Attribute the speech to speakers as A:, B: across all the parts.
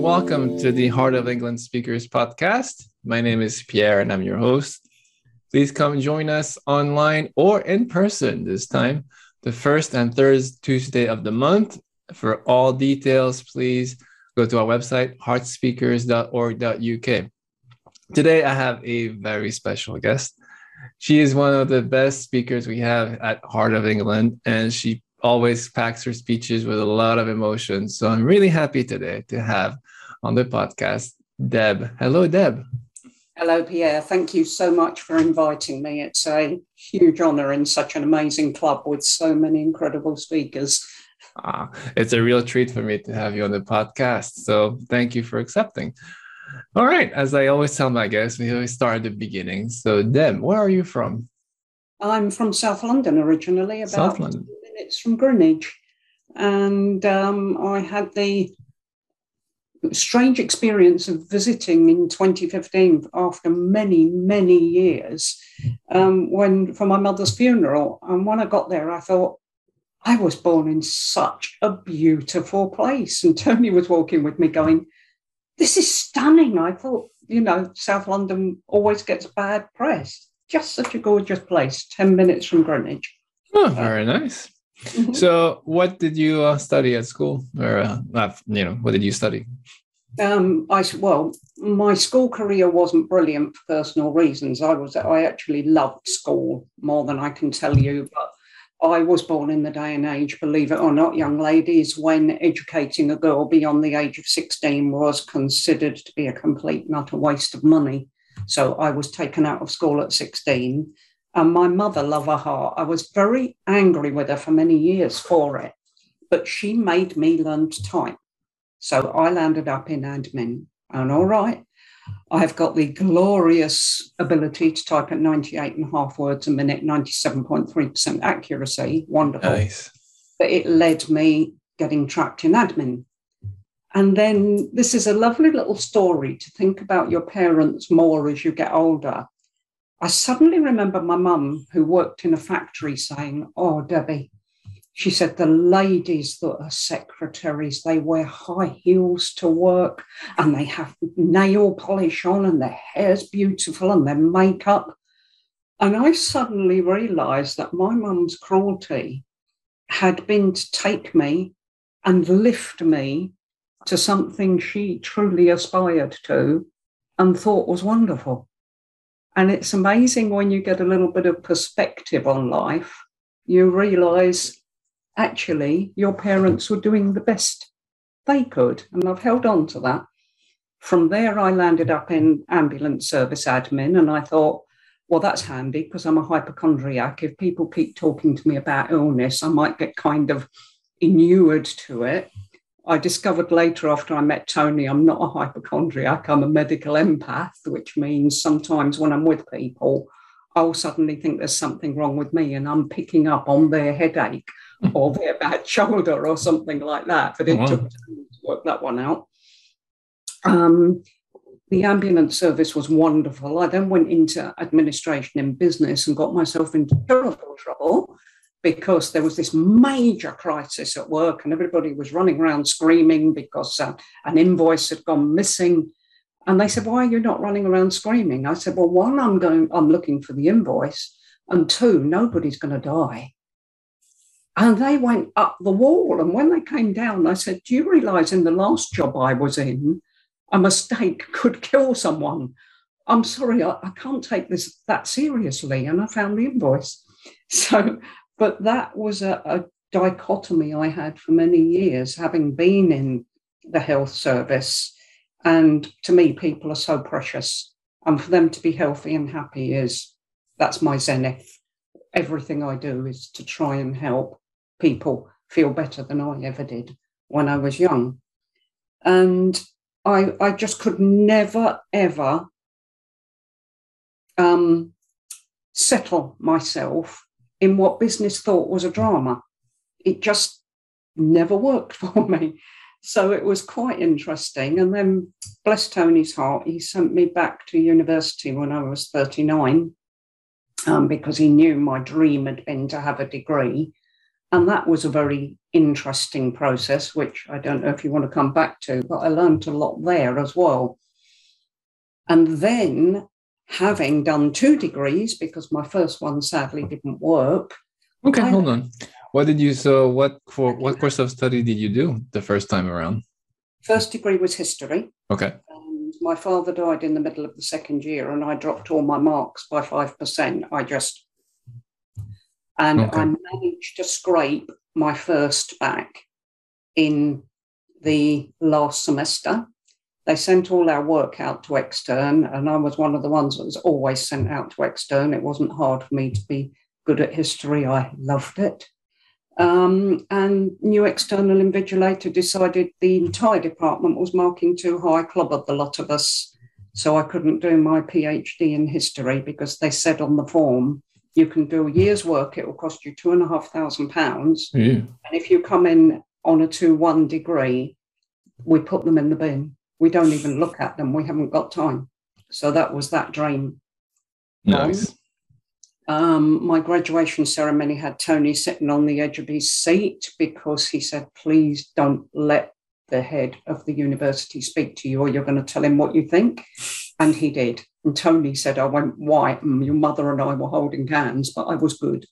A: welcome to the Heart of England Speakers podcast. My name is Pierre and I'm your host. Please come join us online or in person this time, the first and third Tuesday of the month. For all details, please go to our website, heartspeakers.org.uk. Today, I have a very special guest. She is one of the best speakers we have at Heart of England, and she always packs her speeches with a lot of emotion. So I'm really happy today to have on the podcast Deb. Hello, Deb.
B: Hello, Pierre. Thank you so much for inviting me. It's a huge honor in such an amazing club with so many incredible speakers.
A: Ah, it's a real treat for me to have you on the podcast. So thank you for accepting. All right. As I always tell my guests, we always start at the beginning. So, Deb, where are you from?
B: I'm from South London originally, about
A: South London.
B: Minutes from Greenwich. And um, I had the strange experience of visiting in 2015 after many, many years um, when for my mother's funeral. And when I got there, I thought, I was born in such a beautiful place. And Tony was walking with me going, This is stunning. I thought, you know, South London always gets bad press. Just such a gorgeous place, 10 minutes from Greenwich.
A: Oh, very nice. So, what did you uh, study at school, or uh, you know, what did you study?
B: Um, I well, my school career wasn't brilliant for personal reasons. I was I actually loved school more than I can tell you, but I was born in the day and age, believe it or not, young ladies, when educating a girl beyond the age of 16 was considered to be a complete and utter waste of money. So I was taken out of school at 16. And my mother, love her heart, I was very angry with her for many years for it, but she made me learn to type. So I landed up in admin. And all right, I've got the glorious ability to type at 98 and a half words a minute, 97.3% accuracy. Wonderful.
A: Nice.
B: But it led me getting trapped in admin. And then this is a lovely little story to think about your parents more as you get older. I suddenly remember my mum, who worked in a factory, saying, Oh, Debbie, she said the ladies that are secretaries, they wear high heels to work and they have nail polish on and their hair's beautiful and their makeup. And I suddenly realized that my mum's cruelty had been to take me and lift me to something she truly aspired to and thought was wonderful. And it's amazing when you get a little bit of perspective on life, you realize actually your parents were doing the best they could. And I've held on to that. From there, I landed up in ambulance service admin, and I thought, well, that's handy because I'm a hypochondriac. If people keep talking to me about illness, I might get kind of inured to it. I discovered later after I met Tony, I'm not a hypochondriac, I'm a medical empath, which means sometimes when I'm with people, I'll suddenly think there's something wrong with me and I'm picking up on their headache or their bad shoulder or something like that. But it wow. took time to work that one out. Um, the ambulance service was wonderful. I then went into administration in business and got myself into terrible trouble because there was this major crisis at work and everybody was running around screaming because uh, an invoice had gone missing. And they said, "Why are you not running around screaming?" I said, "Well, one, I'm going, I'm looking for the invoice, and two, nobody's going to die." And they went up the wall. And when they came down, I said, Do you realize in the last job I was in, a mistake could kill someone? I'm sorry, I, I can't take this that seriously. And I found the invoice. So, but that was a, a dichotomy I had for many years, having been in the health service. And to me, people are so precious. And for them to be healthy and happy is that's my zenith. Everything I do is to try and help people feel better than I ever did when I was young. And I, I just could never, ever um, settle myself in what business thought was a drama. It just never worked for me. So it was quite interesting. And then, bless Tony's heart, he sent me back to university when I was 39 um, because he knew my dream had been to have a degree. And that was a very interesting process, which I don't know if you want to come back to, but I learned a lot there as well. And then, having done two degrees, because my first one sadly didn't work.
A: Okay, I, hold on. What did you so what for what course of study did you do the first time around?
B: First degree was history.
A: Okay.
B: And my father died in the middle of the second year, and I dropped all my marks by five percent. I just and okay. I managed to scrape my first back in the last semester. They sent all our work out to extern, and I was one of the ones that was always sent out to extern. It wasn't hard for me to be good at history. I loved it. Um, and new external invigilator decided the entire department was marking too high, clubbered the lot of us. So I couldn't do my PhD in history because they said on the form, you can do a year's work, it will cost you two and a half thousand pounds. And if you come in on a 2 1 degree, we put them in the bin. We don't even look at them. We haven't got time. So that was that dream.
A: Nice.
B: Um, my graduation ceremony had Tony sitting on the edge of his seat because he said, please don't let the head of the university speak to you or you're going to tell him what you think. And he did. And Tony said, I went white and your mother and I were holding hands, but I was good.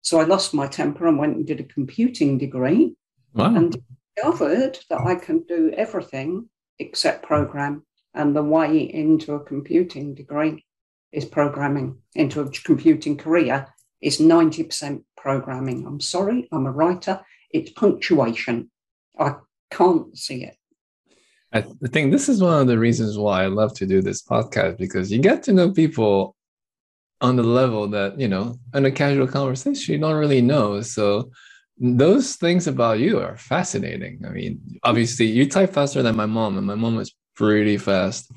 B: So I lost my temper and went and did a computing degree wow. and discovered that I can do everything except program. And the way into a computing degree is programming, into a computing career is 90% programming. I'm sorry, I'm a writer. It's punctuation. I can't see it.
A: I think this is one of the reasons why I love to do this podcast because you get to know people on the level that, you know, in a casual conversation, you don't really know. So those things about you are fascinating. I mean, obviously, you type faster than my mom, and my mom was pretty fast.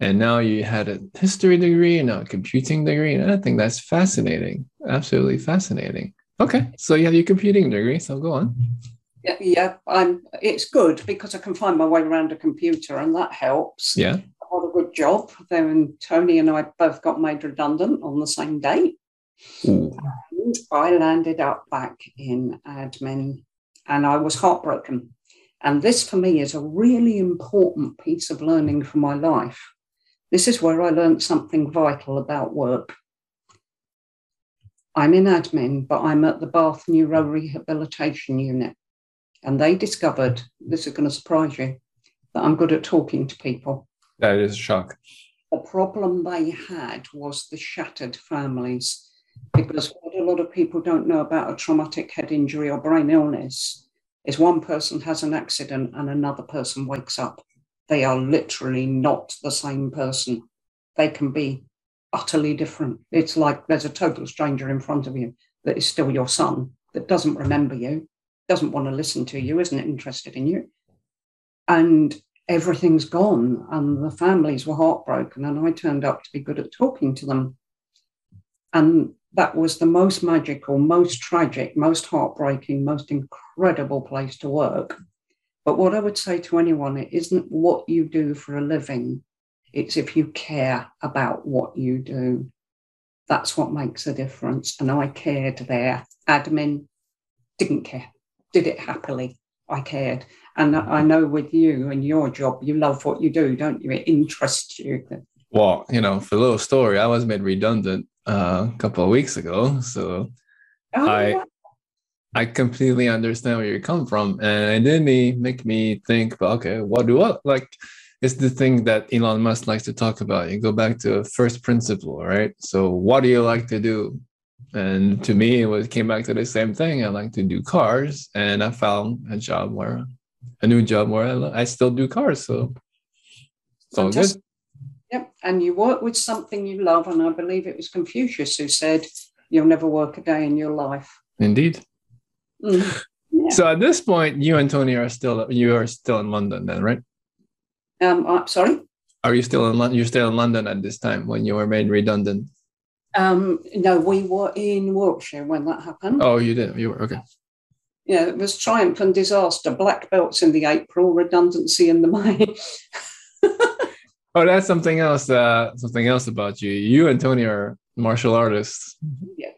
A: And now you had a history degree and now a computing degree. And I think that's fascinating. Absolutely fascinating. Okay. So you have your computing degree. So go on.
B: Yeah, yeah, I'm. It's good because I can find my way around a computer, and that helps.
A: Yeah,
B: I got a good job. Then Tony and I both got made redundant on the same day. I landed up back in admin, and I was heartbroken. And this, for me, is a really important piece of learning for my life. This is where I learned something vital about work. I'm in admin, but I'm at the Bath Neuro Rehabilitation Unit. And they discovered, this is going to surprise you, that I'm good at talking to people.
A: That is a shock.
B: The problem they had was the shattered families, because lot of people don't know about a traumatic head injury or brain illness is one person has an accident and another person wakes up. They are literally not the same person. They can be utterly different. It's like there's a total stranger in front of you that is still your son that doesn't remember you, doesn't want to listen to you, isn't interested in you. And everything's gone. And the families were heartbroken. And I turned up to be good at talking to them. And that was the most magical, most tragic, most heartbreaking, most incredible place to work. But what I would say to anyone, it isn't what you do for a living, it's if you care about what you do. That's what makes a difference. And I cared there. Admin didn't care did it happily. I cared. And I know with you and your job, you love what you do, don't you? It interests you.
A: Well, you know, for a little story, I was made redundant uh, a couple of weeks ago. So oh, I yeah. I completely understand where you come from. And it didn't make me think, but okay, what do I like? It's the thing that Elon Musk likes to talk about. You go back to first principle, right? So what do you like to do? And to me, it was came back to the same thing. I like to do cars, and I found a job where a new job where I, I still do cars. So it's all good.
B: Yep. And you work with something you love, and I believe it was Confucius who said, "You'll never work a day in your life."
A: Indeed. Mm. Yeah. So at this point, you and Tony are still you are still in London, then, right?
B: Um, I'm sorry.
A: Are you still in London? You're still in London at this time when you were made redundant.
B: Um, no, we were in Wiltshire when that happened.
A: Oh, you did. You were okay.
B: Yeah, it was triumph and disaster. Black belts in the April, redundancy in the May.
A: oh, that's something else. Uh, something else about you. You and Tony are martial artists.
B: Yeah,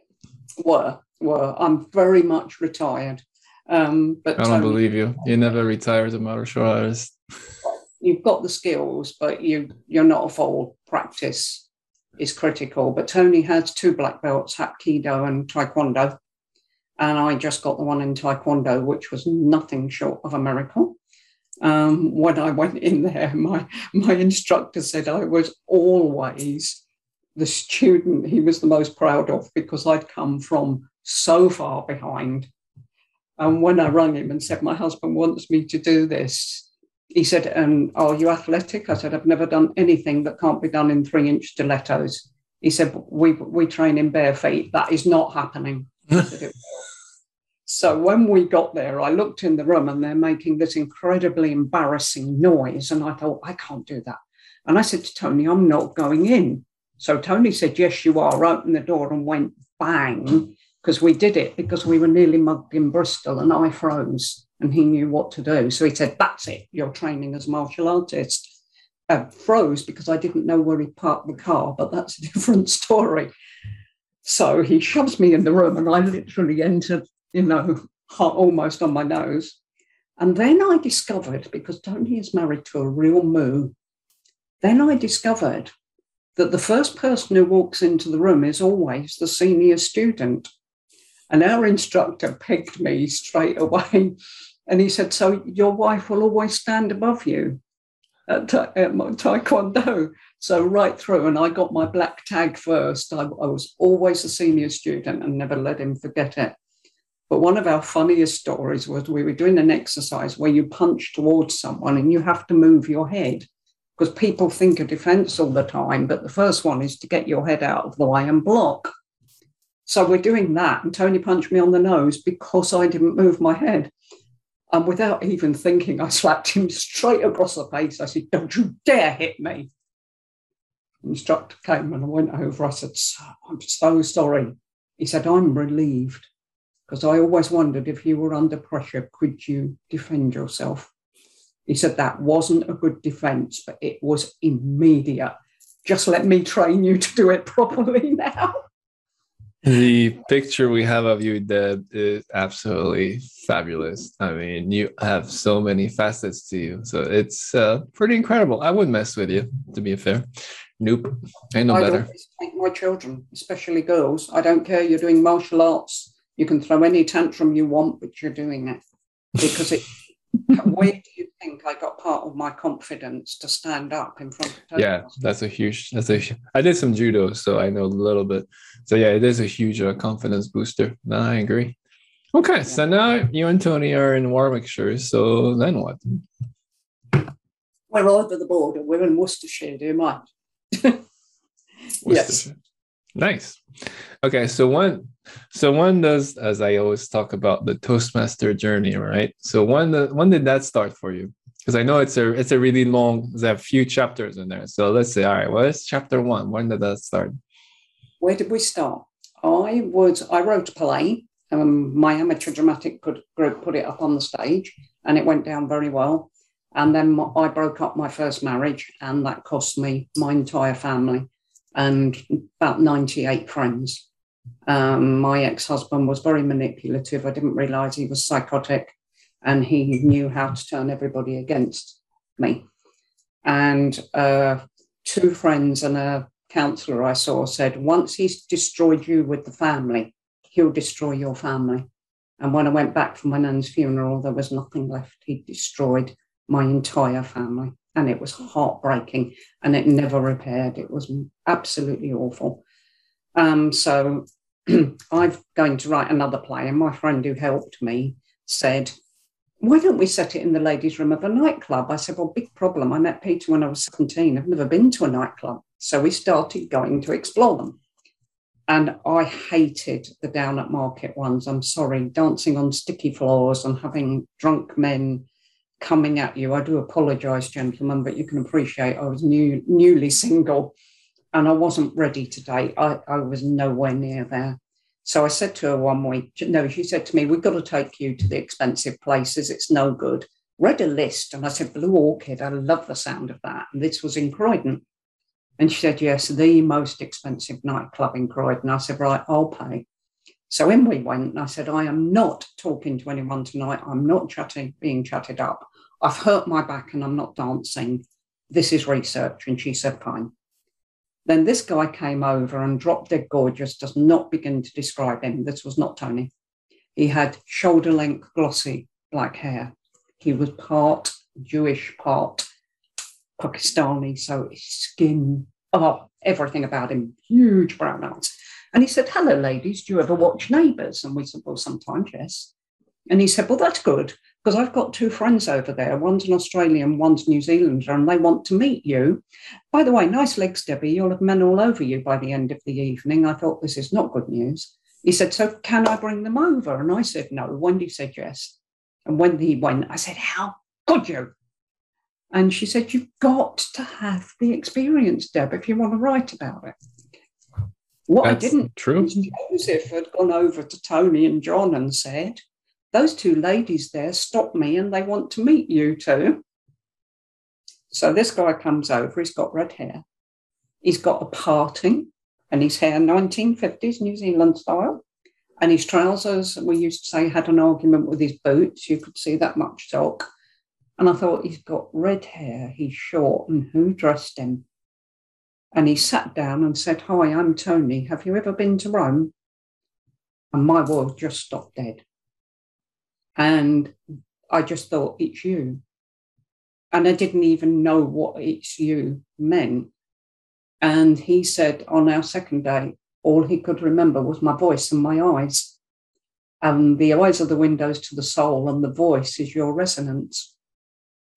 B: were were. I'm very much retired. Um, but
A: I don't
B: Tony,
A: believe you. You never retire as a martial artist.
B: you've got the skills, but you you're not a full practice is critical. But Tony has two black belts, Hapkido and Taekwondo. And I just got the one in Taekwondo, which was nothing short of a miracle. Um, when I went in there, my my instructor said I was always the student he was the most proud of because I'd come from so far behind. And when I rang him and said, My husband wants me to do this, he said, um, Are you athletic? I said, I've never done anything that can't be done in three inch stilettos. He said, We, we train in bare feet. That is not happening. Said, so when we got there, I looked in the room and they're making this incredibly embarrassing noise. And I thought, I can't do that. And I said to Tony, I'm not going in. So Tony said, Yes, you are. Opened the door and went bang, because we did it because we were nearly mugged in Bristol and I froze and he knew what to do. So he said, That's it. You're training as a martial artist. Uh, froze because I didn't know where he parked the car, but that's a different story. So he shoves me in the room and I literally entered, you know, almost on my nose. And then I discovered, because Tony is married to a real moo, then I discovered that the first person who walks into the room is always the senior student. And our instructor pegged me straight away. And he said, So your wife will always stand above you at, ta- at Taekwondo. So right through, and I got my black tag first. I, I was always a senior student and never let him forget it. But one of our funniest stories was we were doing an exercise where you punch towards someone and you have to move your head because people think of defense all the time. But the first one is to get your head out of the way and block. So we're doing that. And Tony punched me on the nose because I didn't move my head. And without even thinking, I slapped him straight across the face. I said, Don't you dare hit me. The instructor came and I went over. I said, I'm so sorry. He said, I'm relieved because I always wondered if you were under pressure, could you defend yourself? He said that wasn't a good defense, but it was immediate. Just let me train you to do it properly now.
A: The picture we have of you, Deb, is absolutely fabulous. I mean, you have so many facets to you. So it's uh, pretty incredible. I wouldn't mess with you, to be fair. Nope. Ain't no
B: I
A: better.
B: take my children, especially girls. I don't care. You're doing martial arts. You can throw any tantrum you want, but you're doing it because it. where do you think I got part of my confidence to stand up in front of?
A: Yeah, that's a huge. That's a. I did some judo, so I know a little bit. So yeah, it is a huge uh, confidence booster. No, I agree. Okay, so now you and Tony are in Warwickshire. So then what?
B: We're over the border. We're in Worcestershire. Do you mind? yes.
A: Nice. Okay, so one, so one does, as I always talk about, the Toastmaster journey, right? So when the when did that start for you? Because I know it's a it's a really long, there's a few chapters in there. So let's say, all right, what is chapter one? When did that start?
B: Where did we start? I was I wrote a play. Um, my amateur dramatic group put it up on the stage, and it went down very well. And then I broke up my first marriage, and that cost me my entire family and about ninety eight friends. Um, my ex husband was very manipulative. I didn't realize he was psychotic, and he knew how to turn everybody against me. And uh, two friends and a counselor I saw said, once he's destroyed you with the family, he'll destroy your family. And when I went back for my nan's funeral, there was nothing left. He destroyed my entire family. And it was heartbreaking and it never repaired. It was absolutely awful. Um, so I'm going to write another play. And my friend who helped me said, why don't we set it in the ladies' room of a nightclub? I said, well, big problem. I met Peter when I was 17. I've never been to a nightclub. So we started going to explore them. And I hated the down at market ones. I'm sorry, dancing on sticky floors and having drunk men coming at you. I do apologize, gentlemen, but you can appreciate I was new, newly single and I wasn't ready to date. I, I was nowhere near there. So I said to her one week, no, she said to me, we've got to take you to the expensive places. It's no good. Read a list. And I said, Blue Orchid, I love the sound of that. And this was in Croydon. And she said, yes, the most expensive nightclub in Croydon. I said, right, I'll pay. So in we went, and I said, I am not talking to anyone tonight. I'm not chatting, being chatted up. I've hurt my back and I'm not dancing. This is research. And she said, fine. Then this guy came over and dropped dead gorgeous, does not begin to describe him. This was not Tony. He had shoulder length, glossy black hair. He was part Jewish, part Pakistani. So his skin, oh, everything about him, huge brown eyes. And he said, Hello, ladies, do you ever watch Neighbours? And we said, Well, sometimes, yes. And he said, Well, that's good because I've got two friends over there. One's an Australian, one's New Zealander, and they want to meet you. By the way, nice legs, Debbie. You'll have men all over you by the end of the evening. I thought this is not good news. He said, So can I bring them over? And I said, No. Wendy said yes. And when he went, I said, How could you? And she said, You've got to have the experience, Deb, if you want to write about it. What
A: That's
B: I didn't
A: true.
B: Joseph had gone over to Tony and John and said, those two ladies there stop me and they want to meet you too. So this guy comes over, he's got red hair, he's got a parting, and his hair 1950s New Zealand style. And his trousers, we used to say, had an argument with his boots. You could see that much sock. And I thought, he's got red hair, he's short, and who dressed him? And he sat down and said, Hi, I'm Tony. Have you ever been to Rome? And my world just stopped dead. And I just thought, it's you. And I didn't even know what it's you meant. And he said on our second day, all he could remember was my voice and my eyes. And the eyes are the windows to the soul, and the voice is your resonance.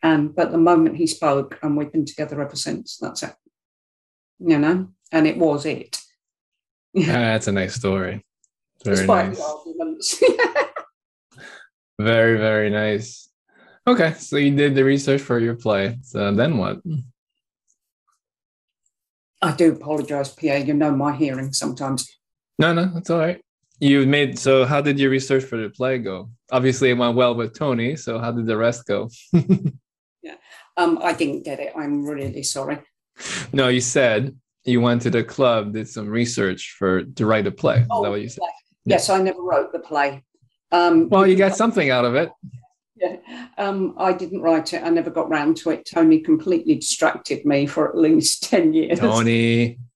B: And but the moment he spoke, and we've been together ever since, that's it. You know, and it was it.
A: Yeah, that's a nice story. Very
B: Despite
A: nice. Very, very nice. Okay, so you did the research for your play. So then what?
B: I do apologize, Pierre. You know my hearing sometimes.
A: No, no, that's all right. You made so how did your research for the play go? Obviously it went well with Tony, so how did the rest go?
B: Yeah, um, I didn't get it. I'm really sorry.
A: no, you said you went to the club, did some research for to write a play. Is
B: Oh,
A: that what you said?
B: Yes, I never wrote the play. Um,
A: Well, you got something out of it.
B: Yeah, um, I didn't write it. I never got round to it. Tony completely distracted me for at least 10 years.
A: Tony.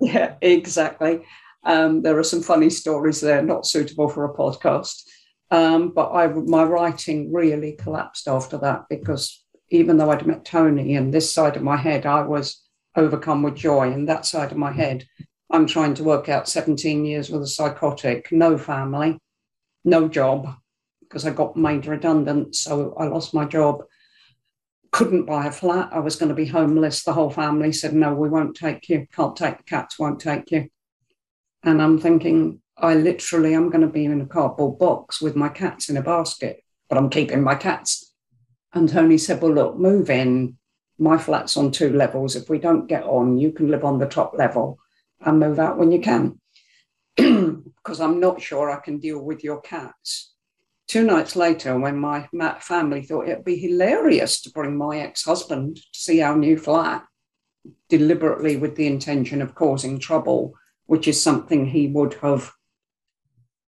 B: Yeah, exactly. Um, there are some funny stories there, not suitable for a podcast. Um, but I, my writing really collapsed after that because even though I'd met Tony and this side of my head, I was overcome with joy. And that side of my head, I'm trying to work out 17 years with a psychotic, no family, no job, because I got made redundant. So I lost my job. Couldn't buy a flat. I was going to be homeless. The whole family said, No, we won't take you. Can't take the cats, won't take you. And I'm thinking, I literally am going to be in a cardboard box with my cats in a basket, but I'm keeping my cats. And Tony said, Well, look, move in. My flat's on two levels. If we don't get on, you can live on the top level and move out when you can. Because I'm not sure I can deal with your cats. Two nights later, when my family thought it'd be hilarious to bring my ex husband to see our new flat, deliberately with the intention of causing trouble, which is something he would have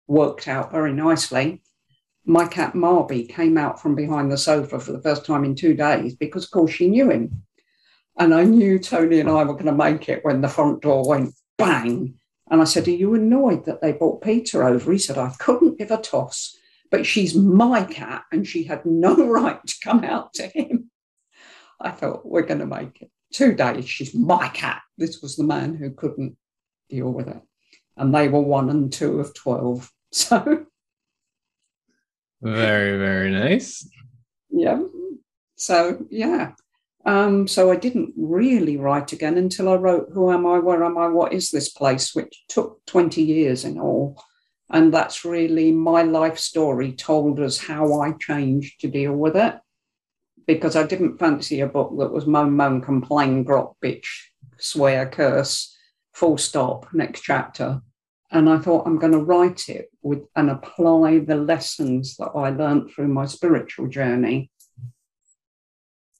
B: worked out very nicely. My cat Marby came out from behind the sofa for the first time in two days because, of course, she knew him. And I knew Tony and I were going to make it when the front door went bang. And I said, Are you annoyed that they brought Peter over? He said, I couldn't give a toss, but she's my cat and she had no right to come out to him. I thought, We're going to make it. Two days, she's my cat. This was the man who couldn't deal with it. And they were one and two of 12. So,
A: Very, very nice.
B: yeah. So, yeah. Um, so I didn't really write again until I wrote Who Am I? Where Am I? What is this place? which took 20 years in all. And that's really my life story told us how I changed to deal with it. Because I didn't fancy a book that was moan, moan, complain, grot, bitch, swear, curse, full stop, next chapter. And I thought I'm going to write it with and apply the lessons that I learned through my spiritual journey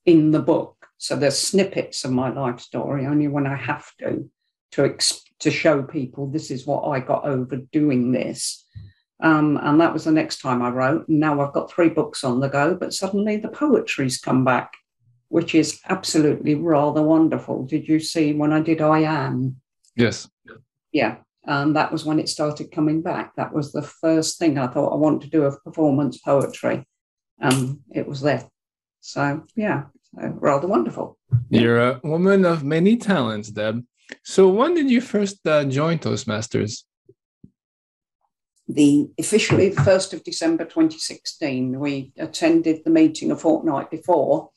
B: in the book. So there's snippets of my life story only when I have to. to ex- to show people this is what I got over doing this. Um, and that was the next time I wrote. Now I've got three books on the go, but suddenly the poetry's come back, which is absolutely rather wonderful. Did you see when I did I Am?
A: Yes.
B: Yeah. And that was when it started coming back. That was the first thing I thought I want to do of performance poetry. Um, it was there. So yeah, rather wonderful.
A: You're a woman of many talents, Deb. So when did you first uh, join Toastmasters?
B: The officially the first of December 2016. We attended the meeting a fortnight before,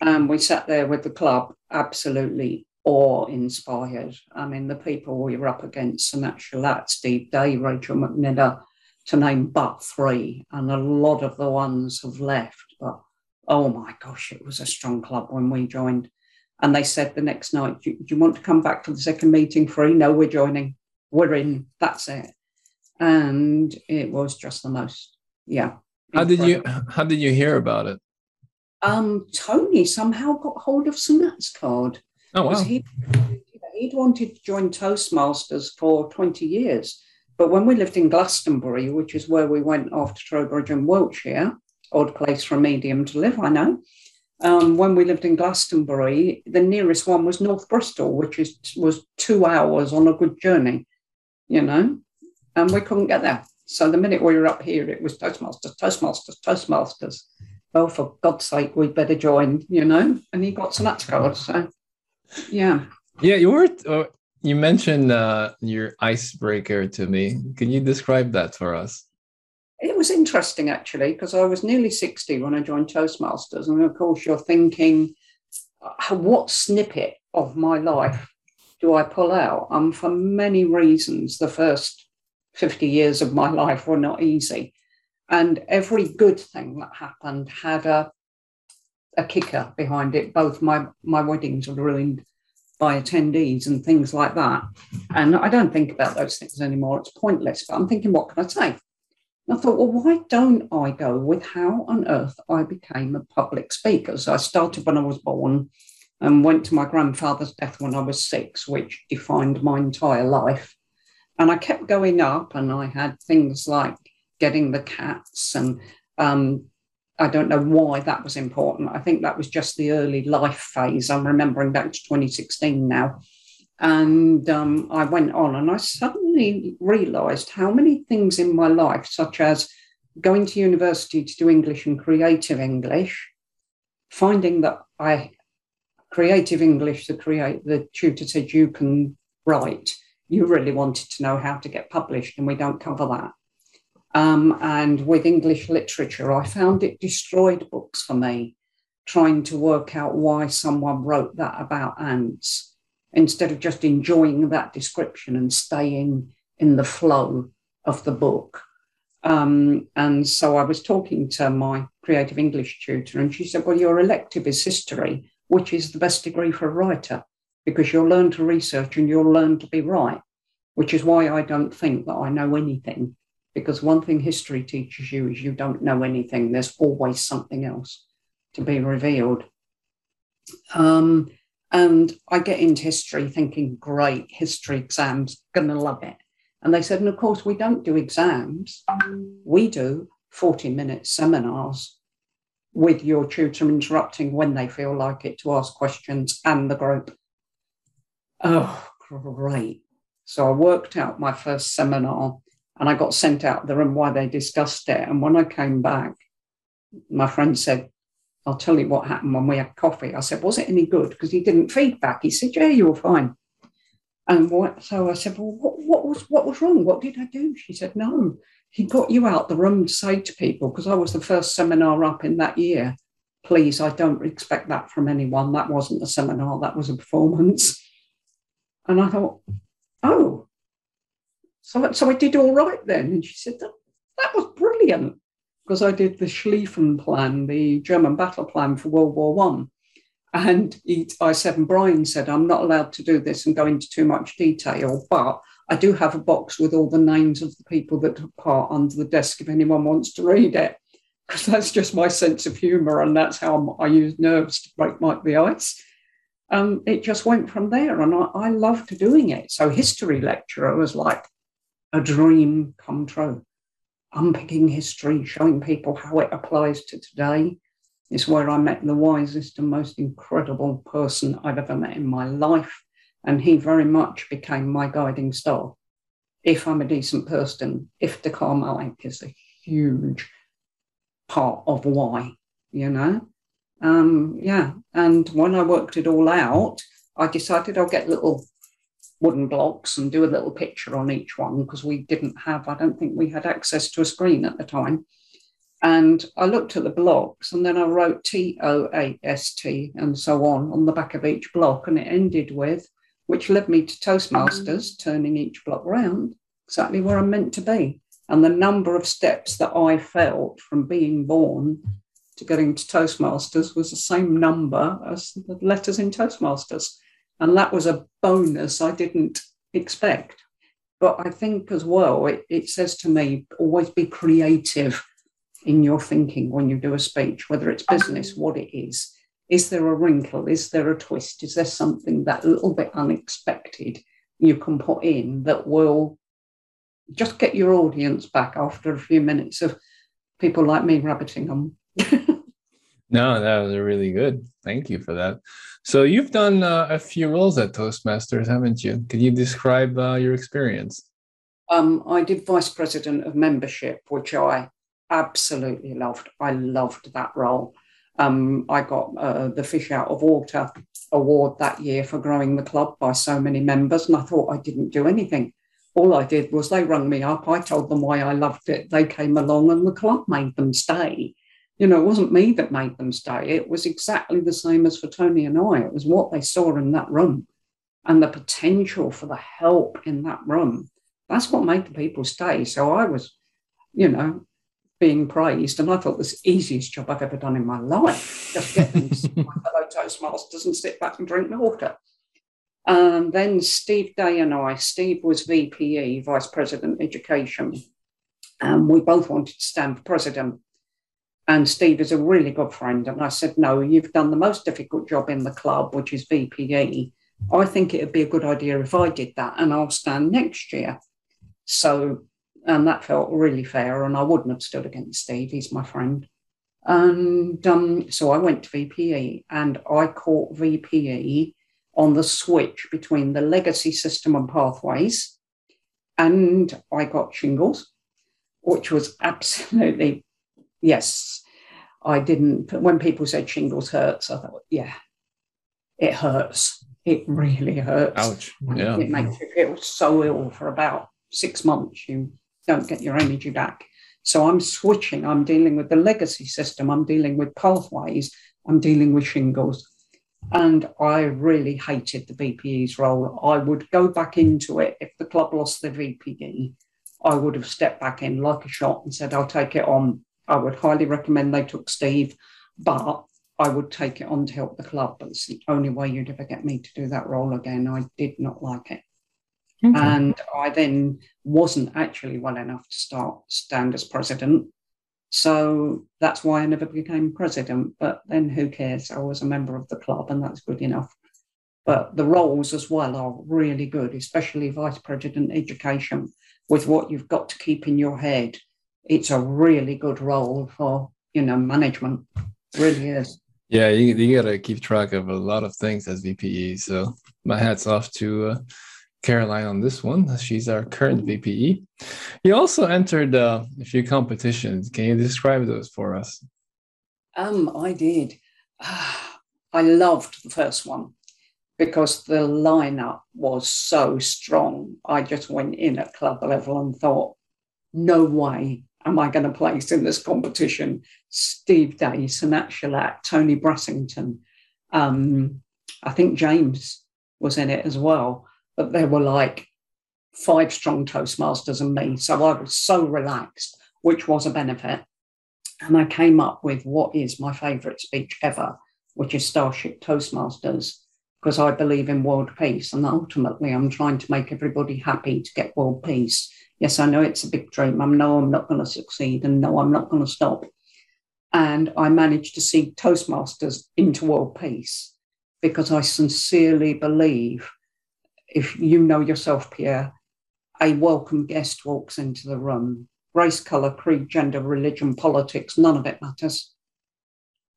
B: and we sat there with the club, absolutely awe-inspired. I mean, the people we were up against: Sanat Shalat, Steve Day, Rachel McNider, to name but three, and a lot of the ones have left. But oh my gosh, it was a strong club when we joined. And they said the next night, do, you want to come back to the second meeting free? No, we're joining. We're in. That's it. And it was just the most, yeah.
A: How did you how did you hear about it?
B: Um, Tony somehow got hold of Sanat's card.
A: Oh wow.
B: He, he'd wanted to join Toastmasters for 20 years. But when we lived in Glastonbury, which is where we went after Trowbridge and Wiltshire, odd place for a medium to live, I know. Um, when we lived in Glastonbury, the nearest one was North Bristol, which is was two hours on a good journey, you know, and we couldn't get there. So the minute we were up here, it was Toastmasters, Toastmasters, Toastmasters. Oh, for God's sake, we'd better join, you know. And he got some card, so yeah.
A: Yeah, you were. Uh, you mentioned uh, your icebreaker to me. Can you describe that for us?
B: It was interesting actually, because I was nearly 60 when I joined Toastmasters. And of course, you're thinking, uh, what snippet of my life do I pull out? And for many reasons, the first 50 years of my life were not easy. And every good thing that happened had a, a kicker behind it. Both my, my weddings were ruined by attendees and things like that. And I don't think about those things anymore. It's pointless. But I'm thinking, what can I say? And I thought, well, why don't I go with how on earth I became a public speaker? So I started when I was born and went to my grandfather's death when I was six, which defined my entire life. And I kept going up, and I had things like getting the cats, and um, I don't know why that was important. I think that was just the early life phase. I'm remembering back to 2016 now. And um, I went on and I suddenly realized how many things in my life, such as going to university to do English and creative English, finding that I creative English, the create the tutor said you can write. You really wanted to know how to get published, and we don't cover that. Um, and with English literature, I found it destroyed books for me, trying to work out why someone wrote that about ants instead of just enjoying that description and staying in the flow of the book. Um, and so I was talking to my creative English tutor, and she said, Well, your elective is history, which is the best degree for a writer, because you'll learn to research and you'll learn to be right, which is why I don't think that I know anything. Because one thing history teaches you is you don't know anything, there's always something else to be revealed. Um, and I get into history thinking, great, history exams, gonna love it. And they said, and of course, we don't do exams, we do 40 minute seminars with your tutor interrupting when they feel like it to ask questions and the group. Oh, great. So I worked out my first seminar and I got sent out the room while they discussed it. And when I came back, my friend said, I'll tell you what happened when we had coffee. I said, Was it any good? Because he didn't feedback. He said, Yeah, you were fine. And what, so I said, Well, what, what, was what was wrong? What did I do? She said, No, he got you out the room to say to people, because I was the first seminar up in that year. Please, I don't expect that from anyone. That wasn't a seminar, that was a performance. And I thought, Oh, so, so I did all right then. And she said, That, that was brilliant because I did the Schlieffen plan, the German battle plan for World War One. And I said, and Brian said, I'm not allowed to do this and go into too much detail, but I do have a box with all the names of the people that took part under the desk if anyone wants to read it, because that's just my sense of humour and that's how I use nerves to break my, the ice. um, it just went from there. And I, I loved doing it. So, history lecturer was like a dream come true. Unpicking history, showing people how it applies to today is where I met the wisest and most incredible person I've ever met in my life. And he very much became my guiding star. If I'm a decent person, if the Carmelite is a huge part of why, you know? Um, yeah. And when I worked it all out, I decided I'll get little wooden blocks and do a little picture on each one because we didn't have, I don't think we had access to a screen at the time. And I looked at the blocks and then I wrote T O A S T and so on on the back of each block. And it ended with, which led me to Toastmasters, turning each block round exactly where I'm meant to be. And the number of steps that I felt from being born to getting to Toastmasters was the same number as the letters in Toastmasters. And that was a bonus I didn't expect. But I think as well, it, it says to me always be creative in your thinking when you do a speech, whether it's business, what it is. Is there a wrinkle? Is there a twist? Is there something that little bit unexpected you can put in that will just get your audience back after a few minutes of people like me rabbiting them?
A: no, that was really good. Thank you for that. So you've done uh, a few roles at Toastmasters, haven't you? Can you describe uh, your experience?
B: Um, I did vice president of membership, which I absolutely loved. I loved that role. Um, I got uh, the Fish Out of Water award that year for growing the club by so many members, and I thought I didn't do anything. All I did was they rung me up. I told them why I loved it. They came along, and the club made them stay you know, it wasn't me that made them stay. It was exactly the same as for Tony and I. It was what they saw in that room and the potential for the help in that room. That's what made the people stay. So I was, you know, being praised, and I thought this easiest job I've ever done in my life. Just get them my fellow Toastmasters and sit back and drink water. And then Steve Day and I, Steve was VPE, Vice President Education, and we both wanted to stand for president. And Steve is a really good friend. And I said, No, you've done the most difficult job in the club, which is VPE. I think it would be a good idea if I did that and I'll stand next year. So, and that felt really fair. And I wouldn't have stood against Steve. He's my friend. And um, so I went to VPE and I caught VPE on the switch between the legacy system and pathways. And I got shingles, which was absolutely yes, I didn't. When people said shingles hurts, I thought, yeah, it hurts. It really hurts.
A: Ouch. Yeah.
B: It makes you feel so ill for about six months. You don't get your energy back. So I'm switching. I'm dealing with the legacy system. I'm dealing with pathways. I'm dealing with shingles. And I really hated the VPE's role. I would go back into it if the club lost their VPE. I would have stepped back in like a shot and said, I'll take it on I would highly recommend they took Steve, but I would take it on to help the club. But it's the only way you'd ever get me to do that role again. I did not like it. Okay. And I then wasn't actually well enough to start stand as president. So that's why I never became president. But then who cares? I was a member of the club and that's good enough. But the roles as well are really good, especially vice president education, with what you've got to keep in your head it's a really good role for you know management. It really is.
A: Yeah, you, you got to keep track of a lot of things as VPE. So my hat's off to uh, Caroline on this one. She's our current VPE. You also entered uh, a few competitions. Can you describe those for us?
B: Um, I did. I loved the first one because the lineup was so strong. I just went in at club level and thought, no way am I going to place in this competition? Steve Day, Sanat Shalat, Tony Brassington. Um, I think James was in it as well, but there were like five strong Toastmasters and me. So I was so relaxed, which was a benefit. And I came up with what is my favourite speech ever, which is Starship Toastmasters, because I believe in world peace. And ultimately, I'm trying to make everybody happy to get world peace yes, I know it's a big dream. I know I'm not going to succeed and no, I'm not going to stop. And I managed to see Toastmasters into world peace. because I sincerely believe if you know yourself, Pierre, a welcome guest walks into the room. Race, colour, creed, gender, religion, politics, none of it matters.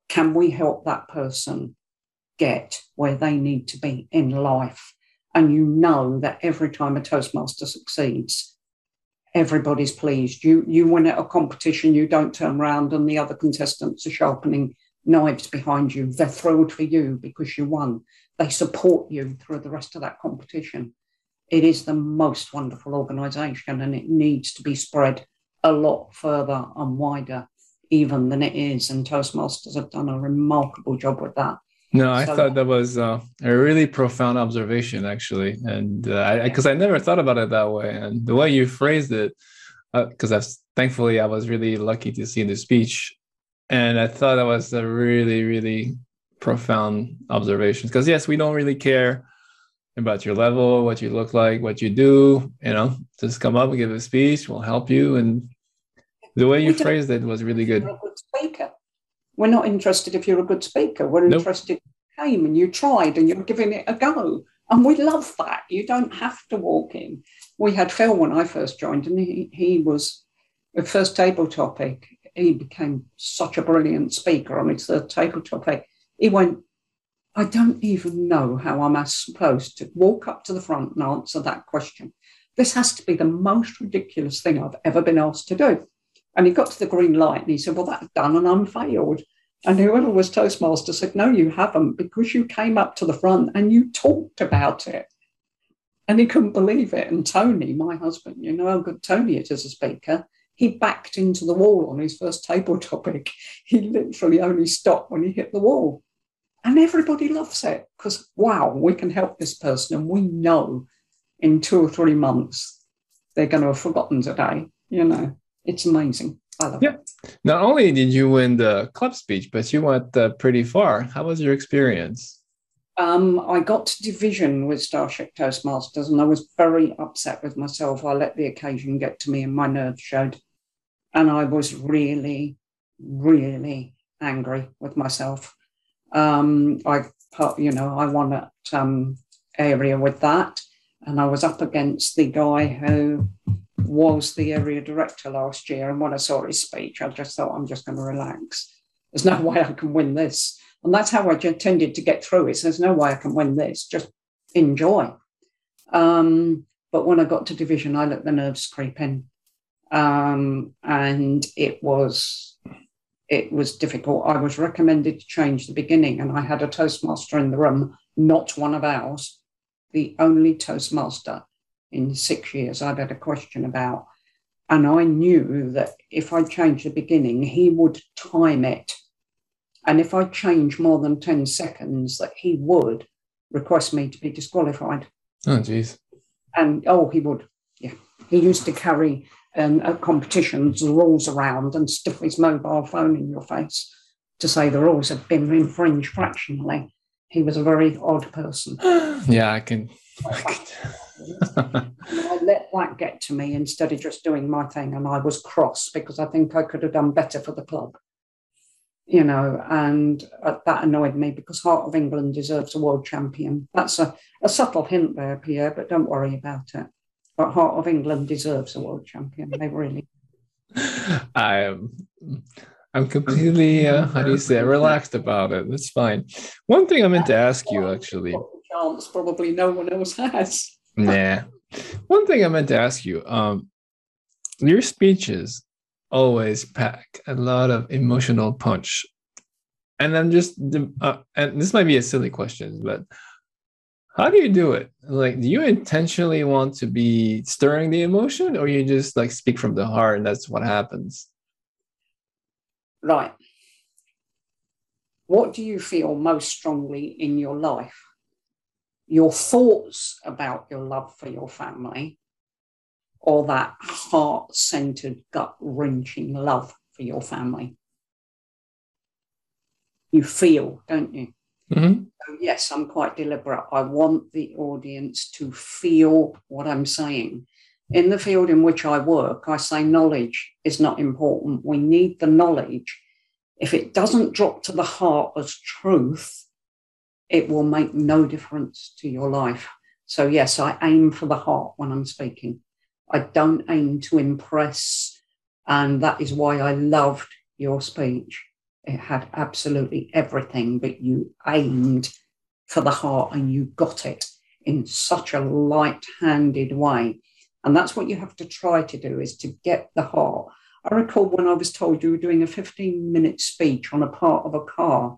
B: Can we help that person get where they need to be in life? And you know that every time a Toastmaster succeeds, everybody's pleased. You you win at a competition, you don't turn around and the other contestants are sharpening knives behind you. They're thrilled for you because you won. They support you through the rest of that competition. It is the most wonderful organisation and it needs to be spread a lot further and wider even than it is. And Toastmasters have done a remarkable job with that.
A: No, I so, thought that was uh, a really profound observation, actually, and because uh, I, I, never thought about it that way, and the way you phrased it, because uh, thankfully I was really lucky to see the speech, and I thought that was a really, really profound observation. Because yes, we don't really care about your level, what you look like, what you do. You know, just come up and give a speech. We'll help you, and the way you phrased it was really good.
B: We're not interested if you're a good speaker. We're nope. interested you came and you tried and you're giving it a go. And we love that. You don't have to walk in. We had Phil when I first joined, and he, he was the first table topic. He became such a brilliant speaker on his third table topic. He went, I don't even know how I'm supposed to walk up to the front and answer that question. This has to be the most ridiculous thing I've ever been asked to do. And he got to the green light and he said, Well, that's done and I'm failed. And whoever was Toastmaster said, No, you haven't, because you came up to the front and you talked about it. And he couldn't believe it. And Tony, my husband, you know how good Tony is as a speaker, he backed into the wall on his first table topic. He literally only stopped when he hit the wall. And everybody loves it because, wow, we can help this person. And we know in two or three months they're going to have forgotten today, you know it's amazing. Yeah. it.
A: Not only did you win the club speech, but you went uh, pretty far. How was your experience?
B: Um, I got to division with Starship Toastmasters and I was very upset with myself. I let the occasion get to me and my nerves showed. And I was really, really angry with myself. Um, I, you know, I won at um, area with that. And I was up against the guy who was the area director last year. And when I saw his speech, I just thought, I'm just going to relax. There's no way I can win this. And that's how I tended to get through it. So There's no way I can win this. Just enjoy. Um, but when I got to division, I let the nerves creep in. Um, and it was it was difficult. I was recommended to change the beginning, and I had a Toastmaster in the room, not one of ours, the only Toastmaster in six years I'd had a question about. And I knew that if I changed the beginning, he would time it. And if I changed more than 10 seconds, that he would request me to be disqualified.
A: Oh, geez.
B: And oh, he would. Yeah. He used to carry um, at competitions the rules around and stuff his mobile phone in your face to say the rules had been infringed fractionally. He was a very odd person.
A: yeah, I can. I
B: can I let that get to me instead of just doing my thing. And I was cross because I think I could have done better for the club. You know, and uh, that annoyed me because Heart of England deserves a world champion. That's a, a subtle hint there, Pierre, but don't worry about it. But Heart of England deserves a world champion. They really.
A: I am. I'm completely, uh, how do you say, relaxed about it. That's fine. One thing I meant to ask you, actually.
B: Chance probably no one else has.
A: Nah. One thing I meant to ask you, um, your speeches always pack a lot of emotional punch. And I'm just, uh, and this might be a silly question, but how do you do it? Like, do you intentionally want to be stirring the emotion, or you just like speak from the heart and that's what happens?
B: Right. What do you feel most strongly in your life? Your thoughts about your love for your family or that heart centered, gut wrenching love for your family. You feel, don't you? Mm-hmm. So yes, I'm quite deliberate. I want the audience to feel what I'm saying. In the field in which I work, I say knowledge is not important. We need the knowledge. If it doesn't drop to the heart as truth, it will make no difference to your life. So, yes, I aim for the heart when I'm speaking. I don't aim to impress. And that is why I loved your speech. It had absolutely everything, but you aimed for the heart and you got it in such a light handed way. And that's what you have to try to do is to get the heart. I recall when I was told you were doing a 15 minute speech on a part of a car,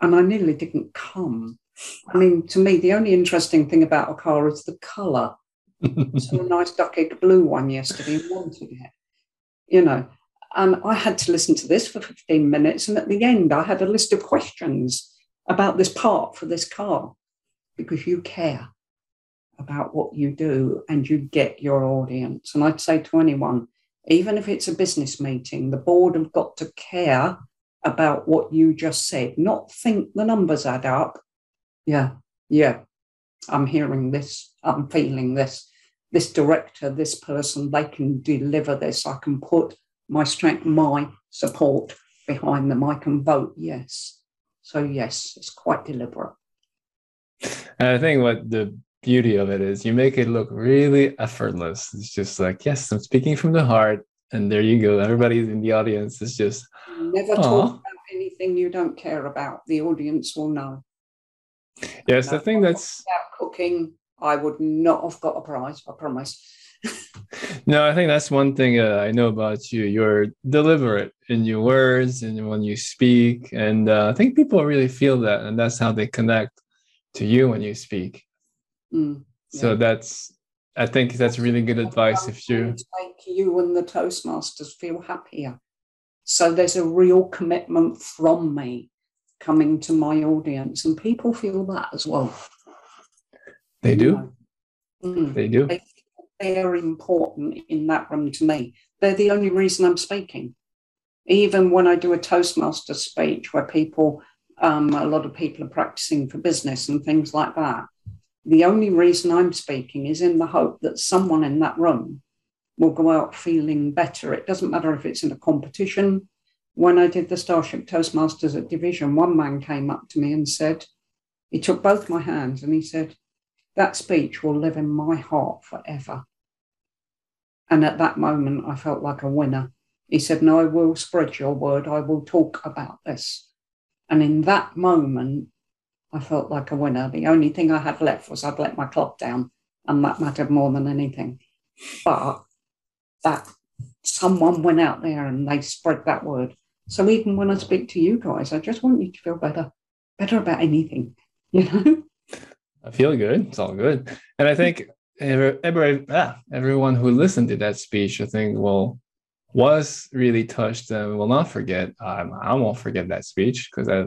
B: and I nearly didn't come. I mean, to me, the only interesting thing about a car is the colour. so a nice duck egg blue one yesterday and wanted it, you know. And I had to listen to this for 15 minutes. And at the end, I had a list of questions about this part for this car because you care about what you do and you get your audience. And I'd say to anyone, even if it's a business meeting, the board have got to care about what you just said, not think the numbers add up. Yeah, yeah, I'm hearing this, I'm feeling this. This director, this person, they can deliver this. I can put my strength, my support behind them. I can vote yes. So, yes, it's quite deliberate.
A: And I think what the beauty of it is you make it look really effortless. It's just like, yes, I'm speaking from the heart. And there you go. Everybody in the audience is just
B: never talk about anything you don't care about. The audience will know.
A: Yes, I think that's
B: about cooking. I would not have got a prize. I promise.
A: no, I think that's one thing uh, I know about you. You're deliberate in your words and when you speak, and uh, I think people really feel that, and that's how they connect to you when you speak. Mm, yeah. So that's, I think that's really good advice if you
B: make you and the Toastmasters feel happier. So there's a real commitment from me coming to my audience, and people feel that as well.
A: They do. Mm, they do. They,
B: they're important in that room to me. They're the only reason I'm speaking. Even when I do a Toastmaster speech where people, um, a lot of people are practicing for business and things like that, the only reason I'm speaking is in the hope that someone in that room will go out feeling better. It doesn't matter if it's in a competition. When I did the Starship Toastmasters at Division, one man came up to me and said, he took both my hands and he said, That speech will live in my heart forever. And at that moment, I felt like a winner. He said, No, I will spread your word. I will talk about this. And in that moment, I felt like a winner. The only thing I had left was I'd let my club down, and that mattered more than anything. But that someone went out there and they spread that word. So even when I speak to you guys, I just want you to feel better, better about anything, you know?
A: I feel good. It's all good. And I think every, every ah, everyone who listened to that speech, I think, will was really touched and will not forget. Um, I won't forget that speech because I,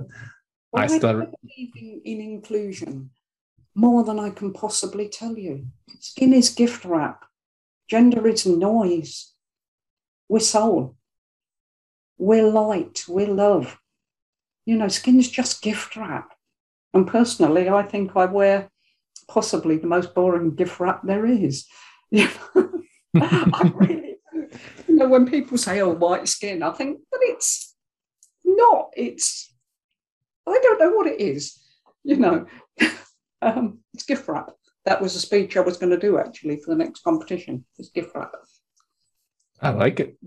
A: well, I started
B: believing in inclusion more than I can possibly tell you. Skin is gift wrap. Gender is noise. We're soul. We're light. We're love. You know, skin is just gift wrap. And personally, I think I wear possibly the most boring gift wrap there is. You know, I really, you know, when people say, "Oh, white skin," I think, but it's not. It's I don't know what it is. You know, um, it's gift wrap. That was a speech I was going to do actually for the next competition. It's gift wrap.
A: I like it.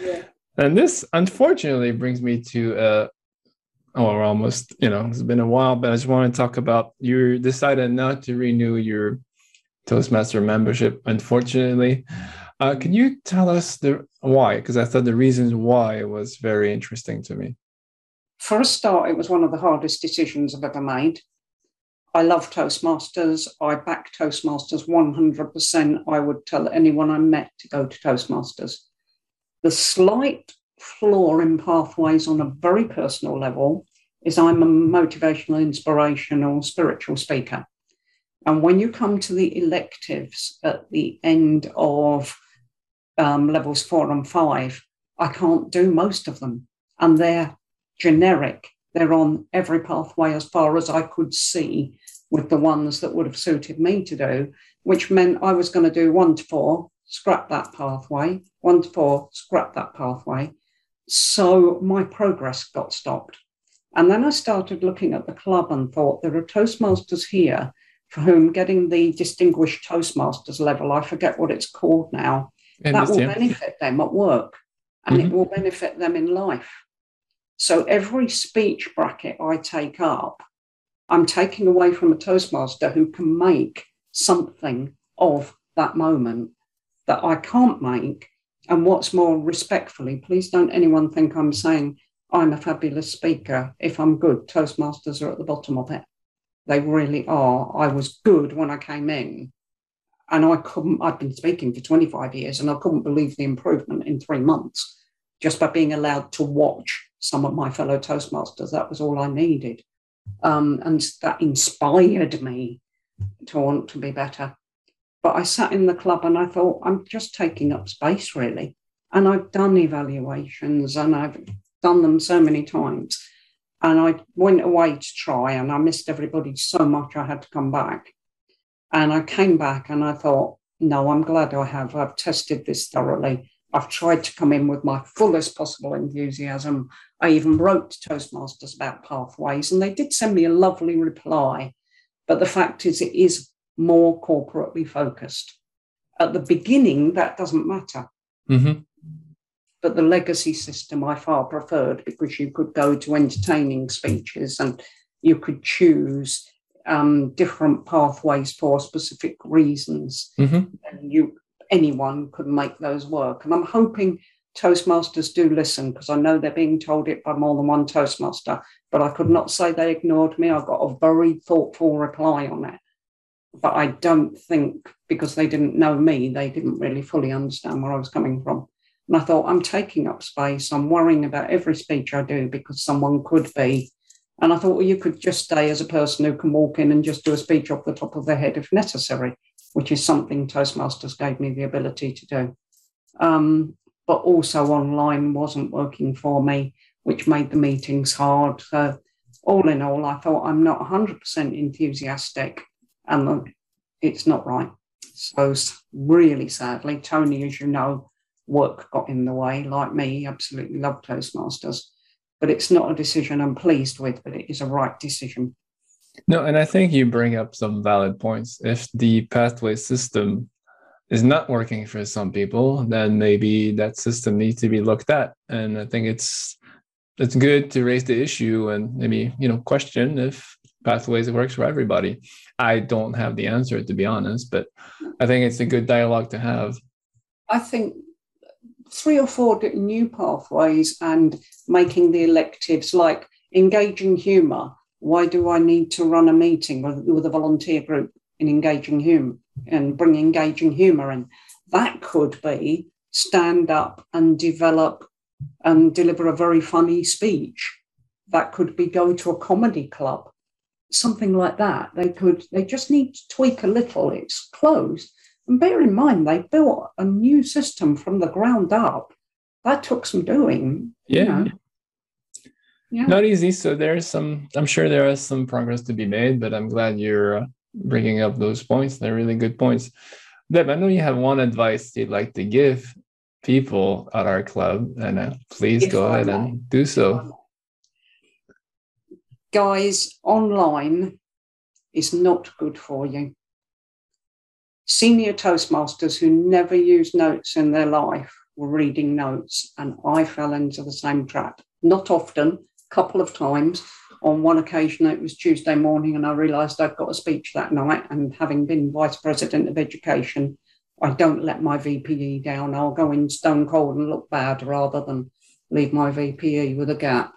A: Yeah. And this unfortunately brings me to uh, oh, we're almost, you know, it's been a while, but I just want to talk about you decided not to renew your Toastmaster membership, unfortunately. Uh, can you tell us the why? Because I thought the reasons why was very interesting to me.
B: For a start, it was one of the hardest decisions I've ever made. I love Toastmasters. I back Toastmasters 100%. I would tell anyone I met to go to Toastmasters. The slight flaw in pathways on a very personal level is I'm a motivational, inspirational, spiritual speaker. And when you come to the electives at the end of um, levels four and five, I can't do most of them. And they're generic. They're on every pathway as far as I could see with the ones that would have suited me to do, which meant I was going to do one to four, scrap that pathway, one to four, scrap that pathway. So my progress got stopped. And then I started looking at the club and thought there are Toastmasters here for whom getting the distinguished Toastmasters level, I forget what it's called now, that will benefit them at work and mm-hmm. it will benefit them in life. So every speech bracket I take up, I'm taking away from a Toastmaster who can make something of that moment that I can't make. And what's more, respectfully, please don't anyone think I'm saying I'm a fabulous speaker. If I'm good, Toastmasters are at the bottom of it. They really are. I was good when I came in. And I couldn't, I'd been speaking for 25 years and I couldn't believe the improvement in three months just by being allowed to watch some of my fellow Toastmasters. That was all I needed. Um, and that inspired me to want to be better. But I sat in the club and I thought, I'm just taking up space, really. And I've done evaluations and I've done them so many times. And I went away to try and I missed everybody so much I had to come back. And I came back and I thought, no, I'm glad I have. I've tested this thoroughly. I've tried to come in with my fullest possible enthusiasm. I even wrote to Toastmasters about pathways, and they did send me a lovely reply. But the fact is, it is more corporately focused. At the beginning, that doesn't matter. Mm-hmm. But the legacy system I far preferred because you could go to entertaining speeches and you could choose um, different pathways for specific reasons. Mm-hmm. And you anyone could make those work. And I'm hoping Toastmasters do listen because I know they're being told it by more than one Toastmaster, but I could not say they ignored me. I got a very thoughtful reply on it. But I don't think because they didn't know me, they didn't really fully understand where I was coming from. And I thought, I'm taking up space. I'm worrying about every speech I do because someone could be. And I thought, well, you could just stay as a person who can walk in and just do a speech off the top of their head if necessary which is something Toastmasters gave me the ability to do. Um, but also online wasn't working for me, which made the meetings hard. So, all in all, I thought I'm not 100% enthusiastic and it's not right. So, really sadly, Tony, as you know, work got in the way. Like me, absolutely love Toastmasters, but it's not a decision I'm pleased with, but it is a right decision.
A: No, and I think you bring up some valid points. If the pathway system is not working for some people, then maybe that system needs to be looked at. And I think it's it's good to raise the issue and maybe you know question if pathways works for everybody. I don't have the answer to be honest, but I think it's a good dialogue to have.
B: I think three or four new pathways and making the electives like engaging humor why do I need to run a meeting with, with a volunteer group in engaging humor and bring engaging humor in? That could be stand up and develop and deliver a very funny speech. That could be go to a comedy club, something like that. They could, they just need to tweak a little. It's closed. And bear in mind, they built a new system from the ground up. That took some doing.
A: Yeah. You know yeah. not easy. So there's some, I'm sure there is some progress to be made, but I'm glad you're uh, bringing up those points. They're really good points. Deb, I know you have one advice you'd like to give people at our club, and uh, please if go ahead and do so.
B: Guys, online is not good for you. Senior Toastmasters who never use notes in their life were reading notes, and I fell into the same trap. Not often, couple of times. On one occasion, it was Tuesday morning, and I realised I'd got a speech that night. And having been vice president of education, I don't let my VPE down. I'll go in stone cold and look bad rather than leave my VPE with a gap.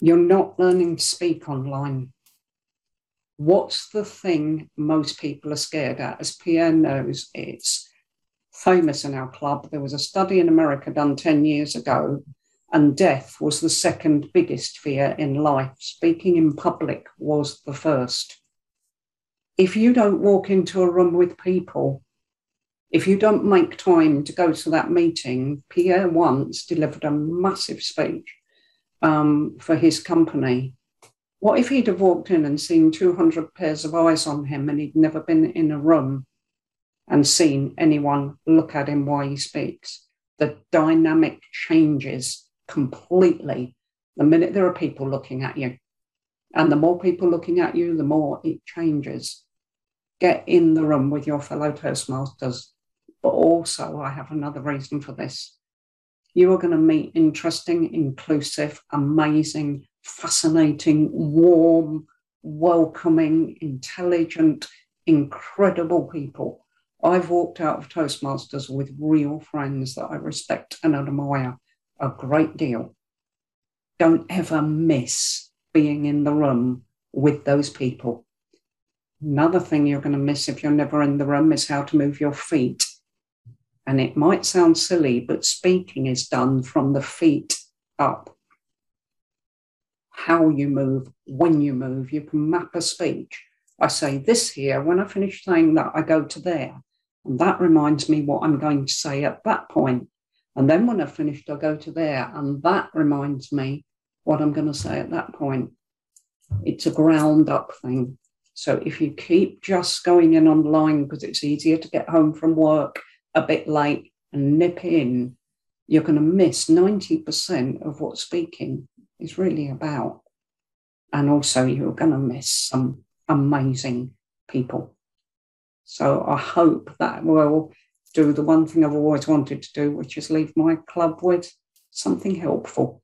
B: You're not learning to speak online. What's the thing most people are scared at? As Pierre knows, it's famous in our club. There was a study in America done 10 years ago and death was the second biggest fear in life. Speaking in public was the first. If you don't walk into a room with people, if you don't make time to go to that meeting, Pierre once delivered a massive speech um, for his company. What if he'd have walked in and seen 200 pairs of eyes on him and he'd never been in a room and seen anyone look at him while he speaks? The dynamic changes completely. The minute there are people looking at you, and the more people looking at you, the more it changes. Get in the room with your fellow Toastmasters. But also, I have another reason for this. You are going to meet interesting, inclusive, amazing, fascinating, warm, welcoming, intelligent, incredible people. I've walked out of Toastmasters with real friends that I respect and admire a great deal. Don't ever miss being in the room with those people. Another thing you're going to miss if you're never in the room is how to move your feet. And it might sound silly, but speaking is done from the feet up. How you move, when you move, you can map a speech. I say this here, when I finish saying that, I go to there. And that reminds me what I'm going to say at that point. And then when I've finished, I'll go to there. And that reminds me what I'm going to say at that point. It's a ground up thing. So if you keep just going in online because it's easier to get home from work a bit late and nip in, you're going to miss 90% of what speaking is really about. And also, you're going to miss some amazing people. So I hope that will do the one thing I've always wanted to do, which is leave my club with something helpful.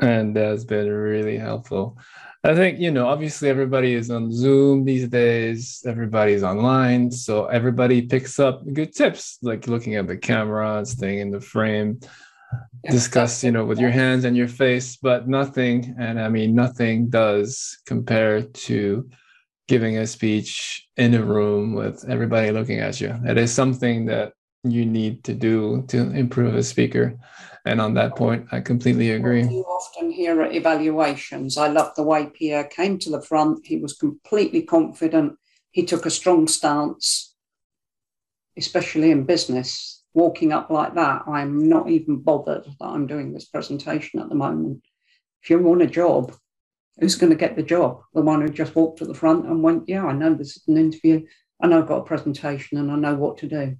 A: And that's been really helpful. I think, you know, obviously everybody is on Zoom these days, everybody's online. So everybody picks up good tips, like looking at the camera, staying in the frame, discuss, you know, with your hands and your face, but nothing, and I mean, nothing does compare to giving a speech in a room with everybody looking at you. It is something that you need to do to improve a speaker. And on that point, I completely agree.
B: You often hear at evaluations. I love the way Pierre came to the front. He was completely confident. He took a strong stance, especially in business. Walking up like that, I'm not even bothered that I'm doing this presentation at the moment. If you want a job, who's going to get the job? The one who just walked to the front and went, Yeah, I know this is an interview. I know I've got a presentation and I know what to do.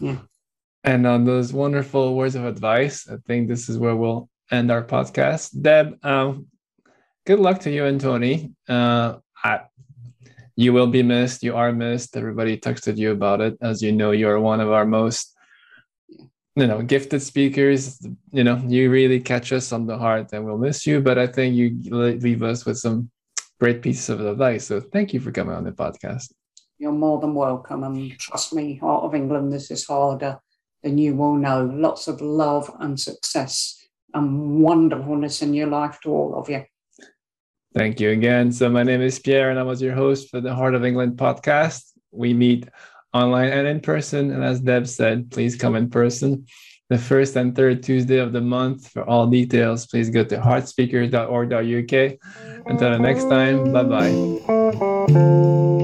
B: Yeah.
A: And on those wonderful words of advice, I think this is where we'll end our podcast. Deb, um, good luck to you and Tony. Uh, I, you will be missed. You are missed. Everybody texted you about it. As you know, you are one of our most you know gifted speakers you know you really catch us on the heart and we'll miss you but i think you leave us with some great pieces of advice. So thank you for coming on the podcast.
B: You're more than welcome and trust me heart of england this is harder than you will know. Lots of love and success and wonderfulness in your life to all of you.
A: Thank you again. So my name is pierre and i was your host for the heart of england podcast. We meet online and in person. And as Deb said, please come in person the first and third Tuesday of the month. For all details, please go to heartspeakers.org.uk. Until the next time, bye bye.